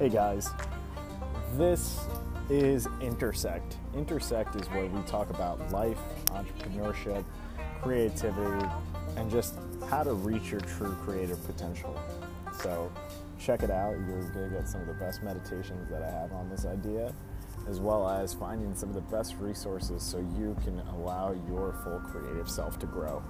Hey guys, this is Intersect. Intersect is where we talk about life, entrepreneurship, creativity, and just how to reach your true creative potential. So, check it out. You're going to get some of the best meditations that I have on this idea, as well as finding some of the best resources so you can allow your full creative self to grow.